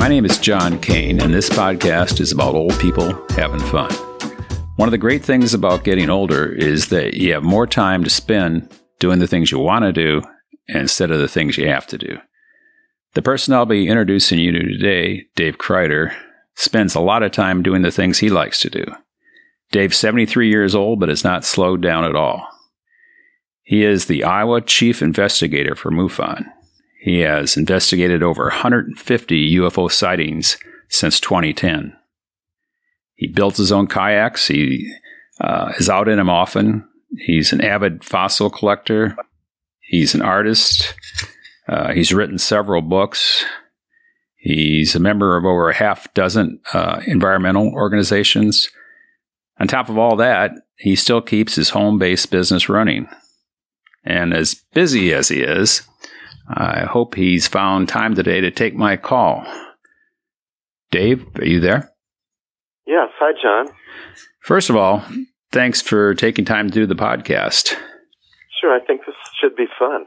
my name is John Kane, and this podcast is about old people having fun. One of the great things about getting older is that you have more time to spend doing the things you want to do instead of the things you have to do. The person I'll be introducing you to today, Dave Kreiter, spends a lot of time doing the things he likes to do. Dave's 73 years old, but has not slowed down at all. He is the Iowa Chief Investigator for MUFON. He has investigated over 150 UFO sightings since 2010. He builds his own kayaks. He uh, is out in them often. He's an avid fossil collector. He's an artist. Uh, he's written several books. He's a member of over a half dozen uh, environmental organizations. On top of all that, he still keeps his home based business running. And as busy as he is, I hope he's found time today to take my call. Dave, are you there? Yes. Hi, John. First of all, thanks for taking time to do the podcast. Sure. I think this should be fun.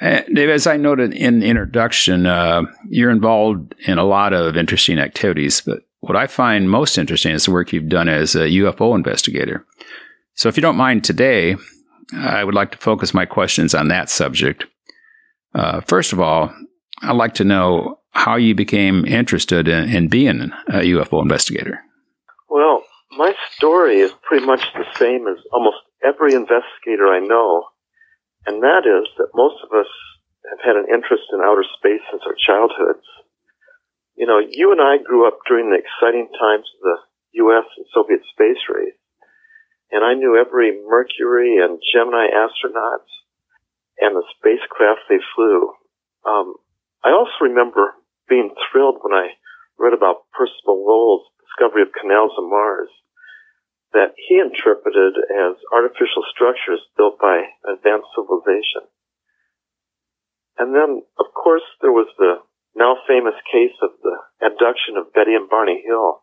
Uh, Dave, as I noted in the introduction, uh, you're involved in a lot of interesting activities, but what I find most interesting is the work you've done as a UFO investigator. So, if you don't mind today, I would like to focus my questions on that subject. Uh, first of all, I'd like to know how you became interested in, in being a UFO investigator. Well, my story is pretty much the same as almost every investigator I know, and that is that most of us have had an interest in outer space since our childhoods. You know, you and I grew up during the exciting times of the U.S. and Soviet space race, and I knew every Mercury and Gemini astronauts and the spacecraft they flew. Um, I also remember being thrilled when I read about Percival Lowell's discovery of canals on Mars that he interpreted as artificial structures built by advanced civilization. And then, of course, there was the now famous case of the abduction of Betty and Barney Hill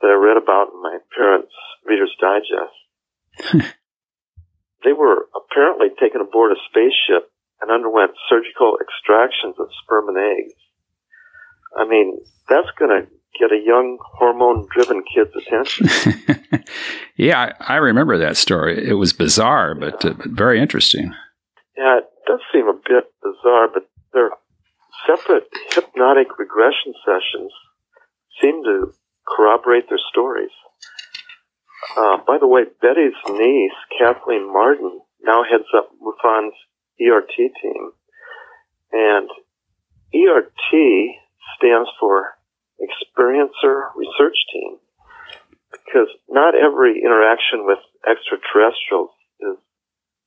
that I read about in my parents' Reader's Digest. They were apparently taken aboard a spaceship and underwent surgical extractions of sperm and eggs. I mean, that's going to get a young hormone driven kid's attention. yeah, I, I, remember that story. It was bizarre, but, yeah. uh, but very interesting. Yeah, it does seem a bit bizarre, but their separate hypnotic regression sessions seem to corroborate their stories. Uh, by the way, Betty's niece, Kathleen Martin, now heads up MUFON's ERT team. And ERT stands for Experiencer Research Team because not every interaction with extraterrestrials is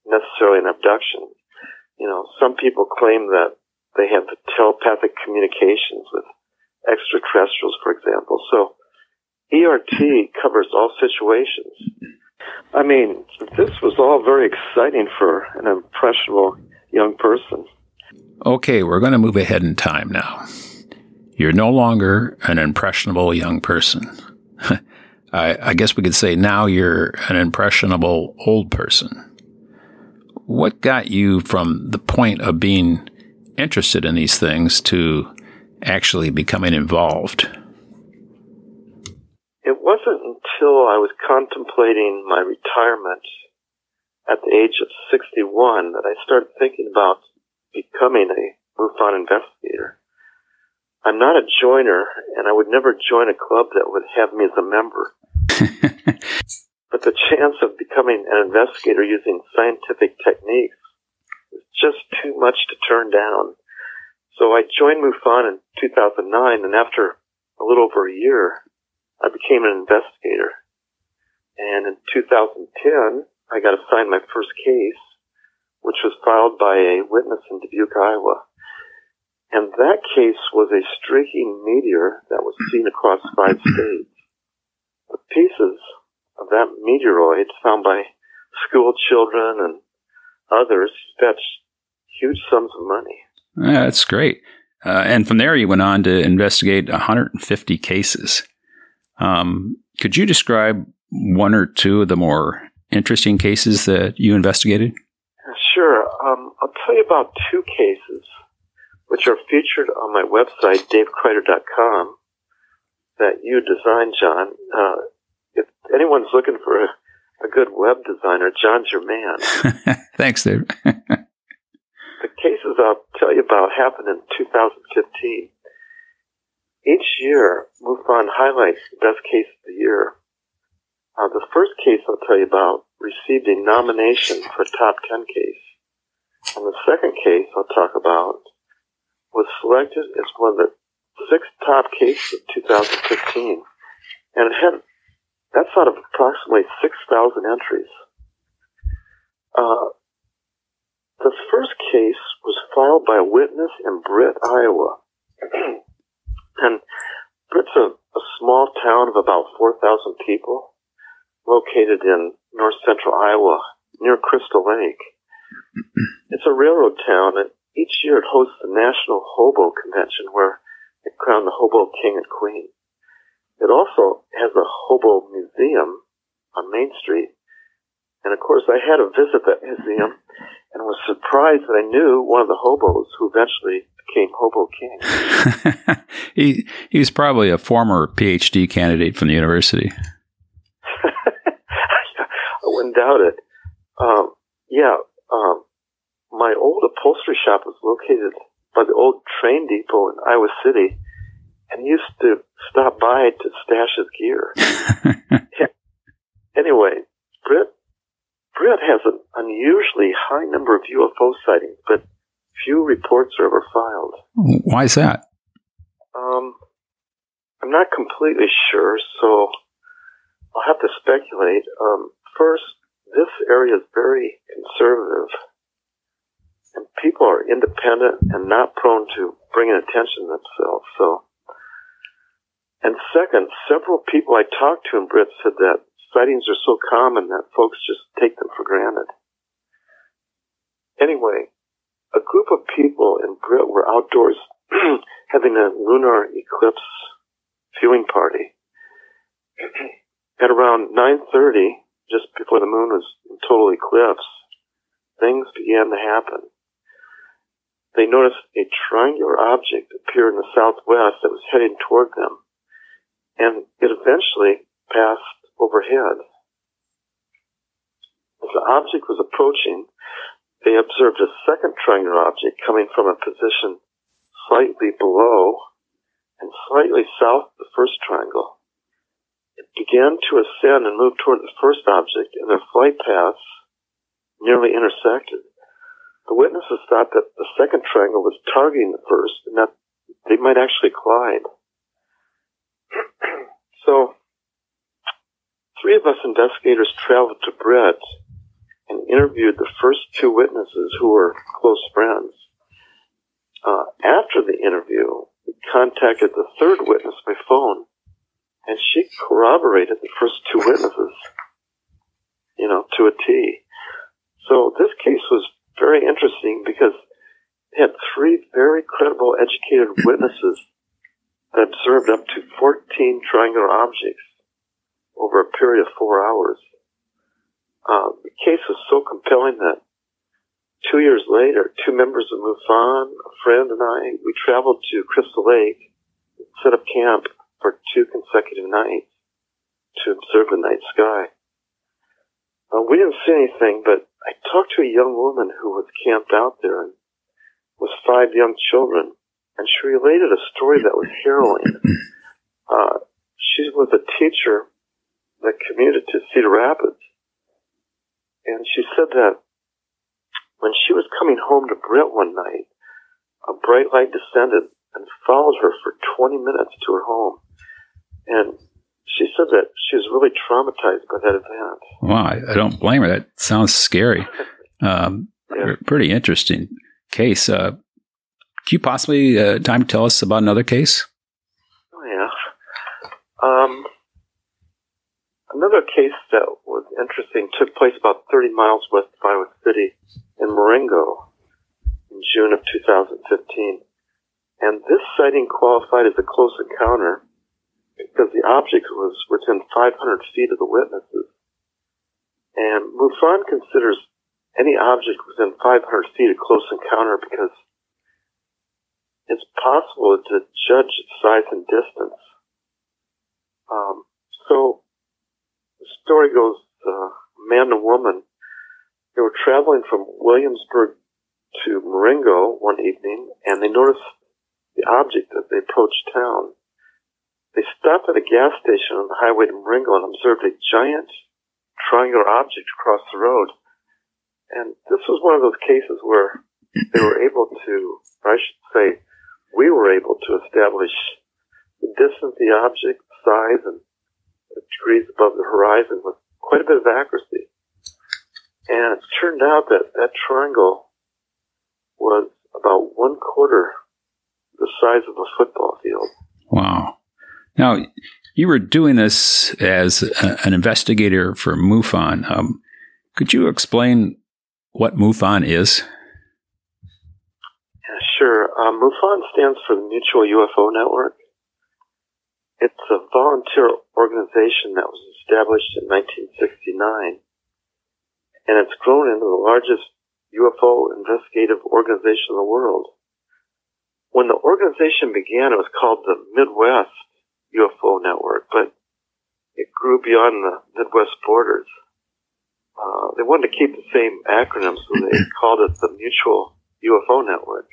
necessarily an abduction. You know, some people claim that they have telepathic communications with extraterrestrials, for example. So ERT covers all situations. I mean, this was all very exciting for an impressionable young person. Okay, we're going to move ahead in time now. You're no longer an impressionable young person. I, I, guess we could say now you're an impressionable old person. What got you from the point of being interested in these things to actually becoming involved? Until I was contemplating my retirement at the age of 61 that I started thinking about becoming a MUFON investigator. I'm not a joiner, and I would never join a club that would have me as a member. but the chance of becoming an investigator using scientific techniques was just too much to turn down. So I joined MUFON in 2009, and after a little over a year, I became an investigator. And in 2010, I got assigned my first case, which was filed by a witness in Dubuque, Iowa. And that case was a streaking meteor that was seen across five states. The pieces of that meteoroid found by school children and others fetched huge sums of money. Yeah, that's great. Uh, and from there, you went on to investigate 150 cases. Um, could you describe one or two of the more interesting cases that you investigated? Sure. Um, I'll tell you about two cases which are featured on my website, davekreiter.com, that you designed, John. Uh, if anyone's looking for a, a good web designer, John's your man. Thanks, Dave. the cases I'll tell you about happened in 2015. Each year, MUFON highlights the best case of the year. Uh, the first case I'll tell you about received a nomination for top 10 case. And the second case I'll talk about was selected as one of the six top cases of 2015. And it had, that's out of approximately 6,000 entries. Uh, the first case was filed by a witness in Britt, Iowa. and Britt's a, a small town of about 4,000 people located in north central Iowa near Crystal Lake. It's a railroad town and each year it hosts the National Hobo Convention where they crown the Hobo King and Queen. It also has a Hobo Museum on Main Street. And of course I had to visit that museum and was surprised that I knew one of the hobos who eventually became Hobo King. he he was probably a former PhD candidate from the university. I wouldn't doubt it. Um, yeah, um, my old upholstery shop was located by the old train depot in Iowa City, and he used to stop by to stash his gear. yeah. anyway, Britt Britt has an unusually high number of UFO sightings, but few reports are ever filed. Why is that? Um, I'm not completely sure, so I'll have to speculate. Um, first, this area is very conservative, and people are independent and not prone to bringing attention to themselves. So, and second, several people I talked to in Britt said that sightings are so common that folks just take them for granted. Anyway, a group of people in Britt were outdoors having a lunar eclipse viewing party. At around 9.30, just before the moon was in total eclipse, things began to happen. They noticed a triangular object appear in the southwest that was heading toward them, and it eventually passed overhead. As the object was approaching, they observed a second triangular object coming from a position slightly below and slightly south of the first triangle It began to ascend and move toward the first object, and their flight paths nearly intersected. The witnesses thought that the second triangle was targeting the first, and that they might actually collide. so, three of us investigators traveled to Britt and interviewed the first two witnesses who were close friends. Uh, after the interview, we contacted the third witness by phone and she corroborated the first two witnesses, you know, to a T. So this case was very interesting because it had three very credible, educated witnesses that observed up to 14 triangular objects over a period of four hours. Uh, the case was so compelling that two years later, two members of MUFON, a friend and I, we traveled to Crystal Lake, set up camp for two consecutive nights to observe the night sky. Uh, we didn't see anything, but I talked to a young woman who was camped out there and with five young children, and she related a story that was harrowing. Uh, she was a teacher that commuted to Cedar Rapids, and she said that when she was coming home to Britt one night, a bright light descended and followed her for 20 minutes to her home. And she said that she was really traumatized by that event. Wow, I, I don't blame her. That sounds scary. Um, yeah. Pretty interesting case. Uh, can you possibly uh, time to tell us about another case? Oh yeah. Um, another case that was interesting took place about 30 miles west of Iowa City in Marengo in June of 2015. And this sighting qualified as a close encounter because the object was within 500 feet of the witnesses. And MUFON considers any object within 500 feet a close encounter because it's possible to judge size and distance. Um, so the story goes, uh, man and woman, they were traveling from Williamsburg to Marengo one evening, and they noticed the object as they approached town. They stopped at a gas station on the highway to Marengo and observed a giant triangular object across the road. And this was one of those cases where they were able to, I should say, we were able to establish the distance the object, size, and degrees above the horizon with quite a bit of accuracy. And it turned out that that triangle was about one quarter the size of a football field. Wow. Now, you were doing this as a, an investigator for MUFON. Um, could you explain what MUFON is? Yeah, sure. Um, MUFON stands for the Mutual UFO Network. It's a volunteer organization that was established in 1969, and it's grown into the largest UFO investigative organization in the world. When the organization began, it was called the Midwest UFO Network, but it grew beyond the Midwest borders. Uh, they wanted to keep the same acronym, so they called it the Mutual UFO Network.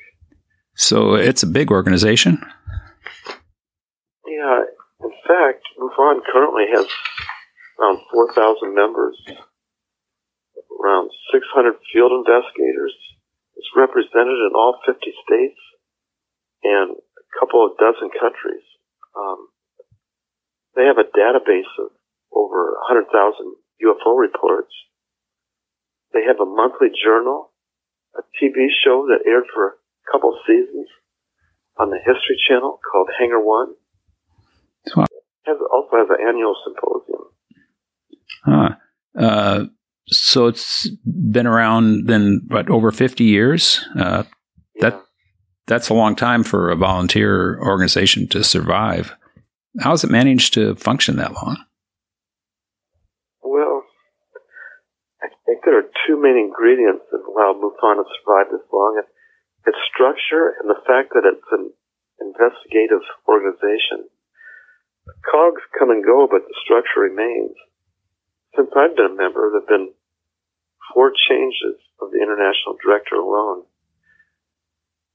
So it's a big organization? Yeah. Fact, MUFON currently has around 4,000 members around 600 field investigators. It's represented in all 50 states and a couple of dozen countries. Um, they have a database of over 100,000 UFO reports. They have a monthly journal, a TV show that aired for a couple seasons on the History Channel called Hangar One. Has, also has an annual symposium. Huh. Uh, so it's been around then what over 50 years uh, yeah. that that's a long time for a volunteer organization to survive how has it managed to function that long well i think there are two main ingredients that allow mufon to survive this long its structure and the fact that it's an investigative organization cogs come and go but the structure remains since I've been a member, there have been four changes of the international director alone.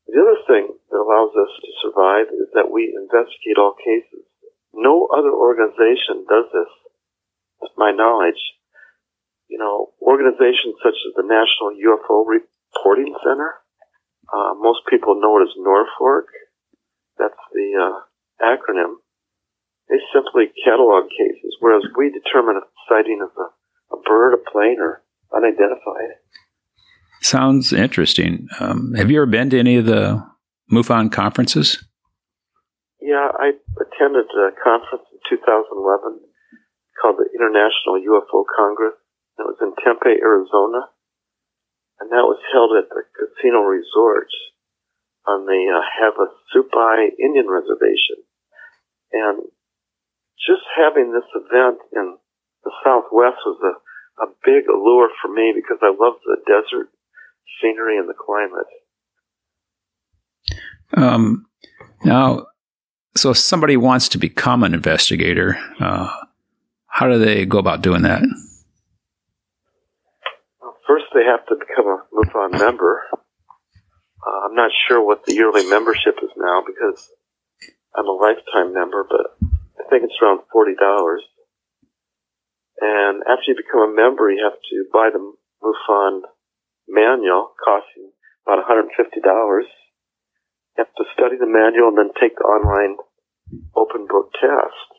The other thing that allows us to survive is that we investigate all cases. No other organization does this, to my knowledge. You know, organizations such as the National UFO Reporting Center, uh, most people know it as NUFORC. That's the uh, acronym. They simply catalog cases, whereas we determine if the sighting is a, a bird, a plane, or unidentified. Sounds interesting. Um, have you ever been to any of the MUFON conferences? Yeah, I attended a conference in 2011 called the International UFO Congress. It was in Tempe, Arizona, and that was held at the Casino Resort on the uh, Havasupai Indian Reservation. And just having this event in the Southwest was a a big allure for me because I love the desert scenery and the climate. Um, now, so if somebody wants to become an investigator, uh, how do they go about doing that? Well, first, they have to become a MUFON member. Uh, I'm not sure what the yearly membership is now because I'm a lifetime member, but I think it's around forty dollars. And after you become a member, you have to buy the MUFON manual, costing about $150. You have to study the manual and then take the online open book test.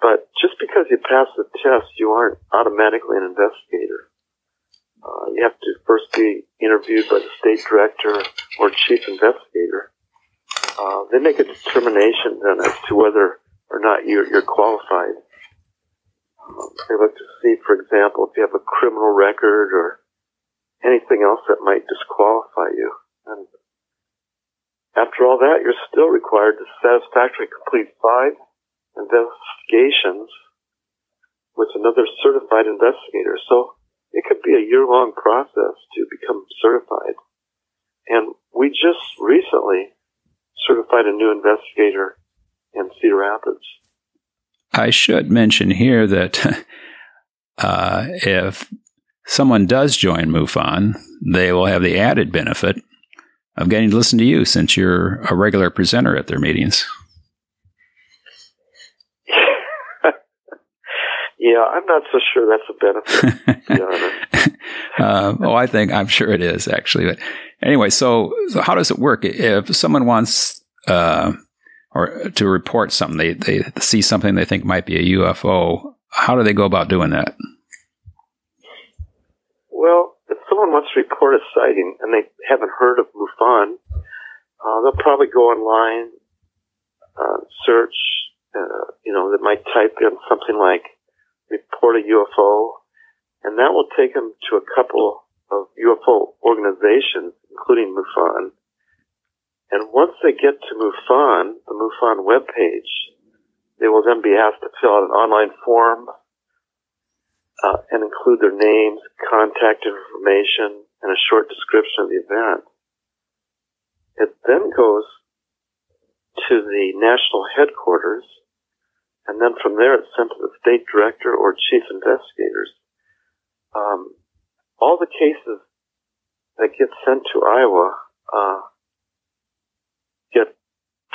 But just because you pass the test, you aren't automatically an investigator. Uh, you have to first be interviewed by the state director or chief investigator. Uh, they make a determination then as to whether or not you're, you're qualified they look to see, for example, if you have a criminal record or anything else that might disqualify you. And after all that, you're still required to satisfactorily complete five investigations with another certified investigator. So it could be a year long process to become certified. And we just recently certified a new investigator in Cedar Rapids. I should mention here that uh, if someone does join MUFON, they will have the added benefit of getting to listen to you since you're a regular presenter at their meetings. yeah, I'm not so sure that's a benefit. uh, oh, I think I'm sure it is actually. But anyway, so, so how does it work? If someone wants uh, or to report something, they they see something they think might be a UFO. How do they go about doing that? Well, if someone wants to report a sighting and they haven't heard of MUFON, uh, they'll probably go online, uh, search, uh, you know, they might type in something like report a UFO, and that will take them to a couple of UFO organizations, including MUFON. And once they get to MUFON, the MUFON webpage, they will then be asked to fill out an online form uh, and include their names, contact information, and a short description of the event. It then goes to the national headquarters, and then from there it's sent to the state director or chief investigators. Um, all the cases that get sent to Iowa uh,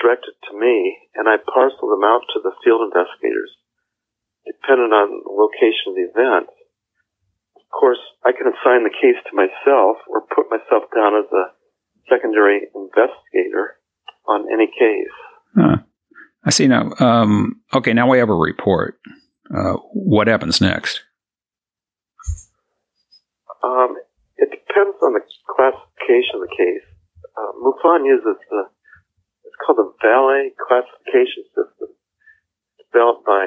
directed to me, and I parcel them out to the field investigators dependent on the location of the event. Of course, I can assign the case to myself or put myself down as a secondary investigator on any case. Huh. I see now. Um, okay, now we have a report. Uh, what happens next? Um, it depends on the classification of the case. Uh, MUFON uses the, it's called the Vallée classification system, developed by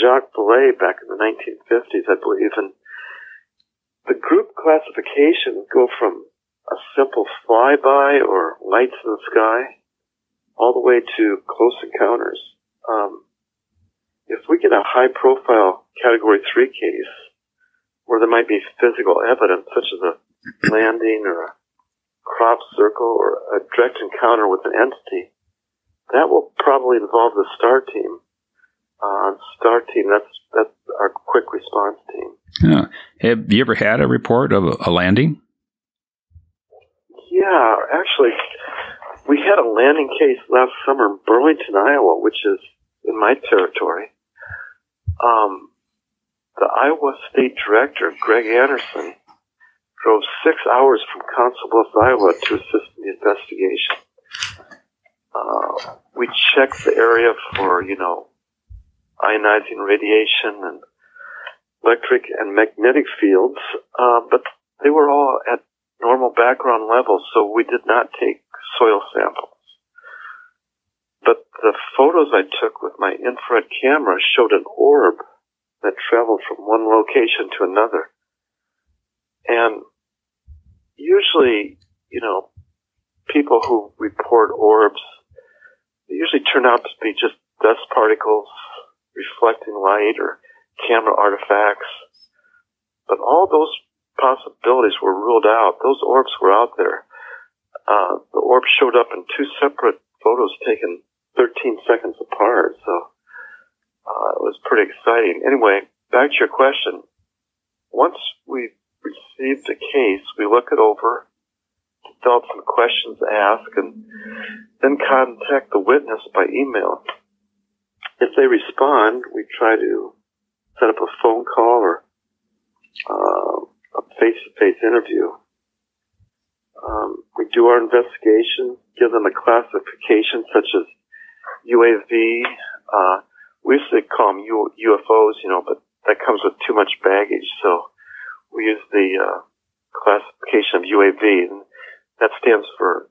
Jacques Vallée back in the 1950s, I believe, and the group classifications go from a simple flyby or lights in the sky all the way to close encounters. Um, if we get a high profile category three case where there might be physical evidence such as a landing or a crop circle or a direct encounter with an entity, that will probably involve the STAR team uh, STAR team. That's that's our quick response team. Yeah. Have you ever had a report of a, a landing? Yeah, actually, we had a landing case last summer in Burlington, Iowa, which is in my territory. Um, the Iowa State Director, Greg Anderson, drove six hours from Council Bluffs, Iowa, to assist in the investigation. Uh, we checked the area for, you know, ionizing radiation and electric and magnetic fields, uh, but they were all at normal background levels, so we did not take soil samples. But the photos I took with my infrared camera showed an orb that traveled from one location to another. And usually, you know, people who report orbs, they usually turn out to be just dust particles reflecting light or camera artifacts. But all those possibilities were ruled out. Those orbs were out there. Uh, the orbs showed up in two separate photos taken 13 seconds apart. So uh, it was pretty exciting. Anyway, back to your question. Once we receive the case, we look it over, develop some questions to ask, and then contact the witness by email. If they respond, we try to set up a phone call or uh, a face-to-face interview. Um, we do our investigation, give them a classification such as UAV. Uh, we used to call them U- UFOs, you know, but that comes with too much baggage. So we use the uh, classification of UAV, and that stands for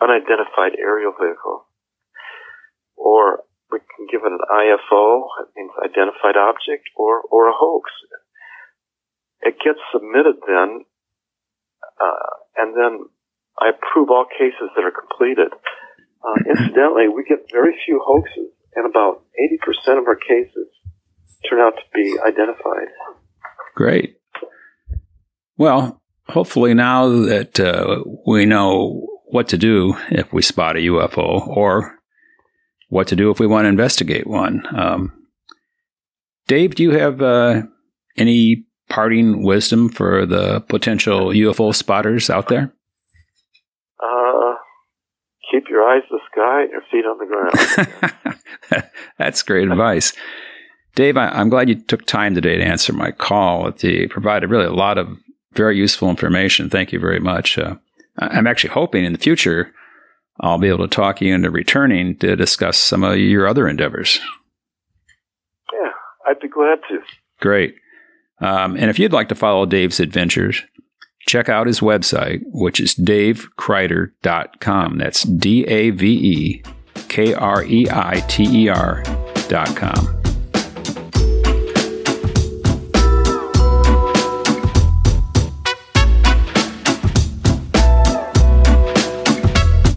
unidentified aerial vehicle. Or we can give it an IFO, it means identified object, or, or a hoax. It gets submitted then, uh, and then I approve all cases that are completed. Uh, incidentally, we get very few hoaxes, and about 80% of our cases turn out to be identified. Great. Well, hopefully now that uh, we know what to do if we spot a UFO or what to do if we want to investigate one. Um, Dave, do you have uh, any parting wisdom for the potential UFO spotters out there? Uh, keep your eyes to the sky and your feet on the ground. That's great advice. Dave, I, am glad you took time today to answer my call. You provided really a lot of very useful information. Thank you very much. Uh, I'm actually hoping in the future I'll be able to talk you into returning to discuss some of your other endeavors. Yeah, I'd be glad to. Great. Um, and if you'd like to follow Dave's adventures, check out his website, which is davekreiter.com. That's D A V E K R E I T E R.com.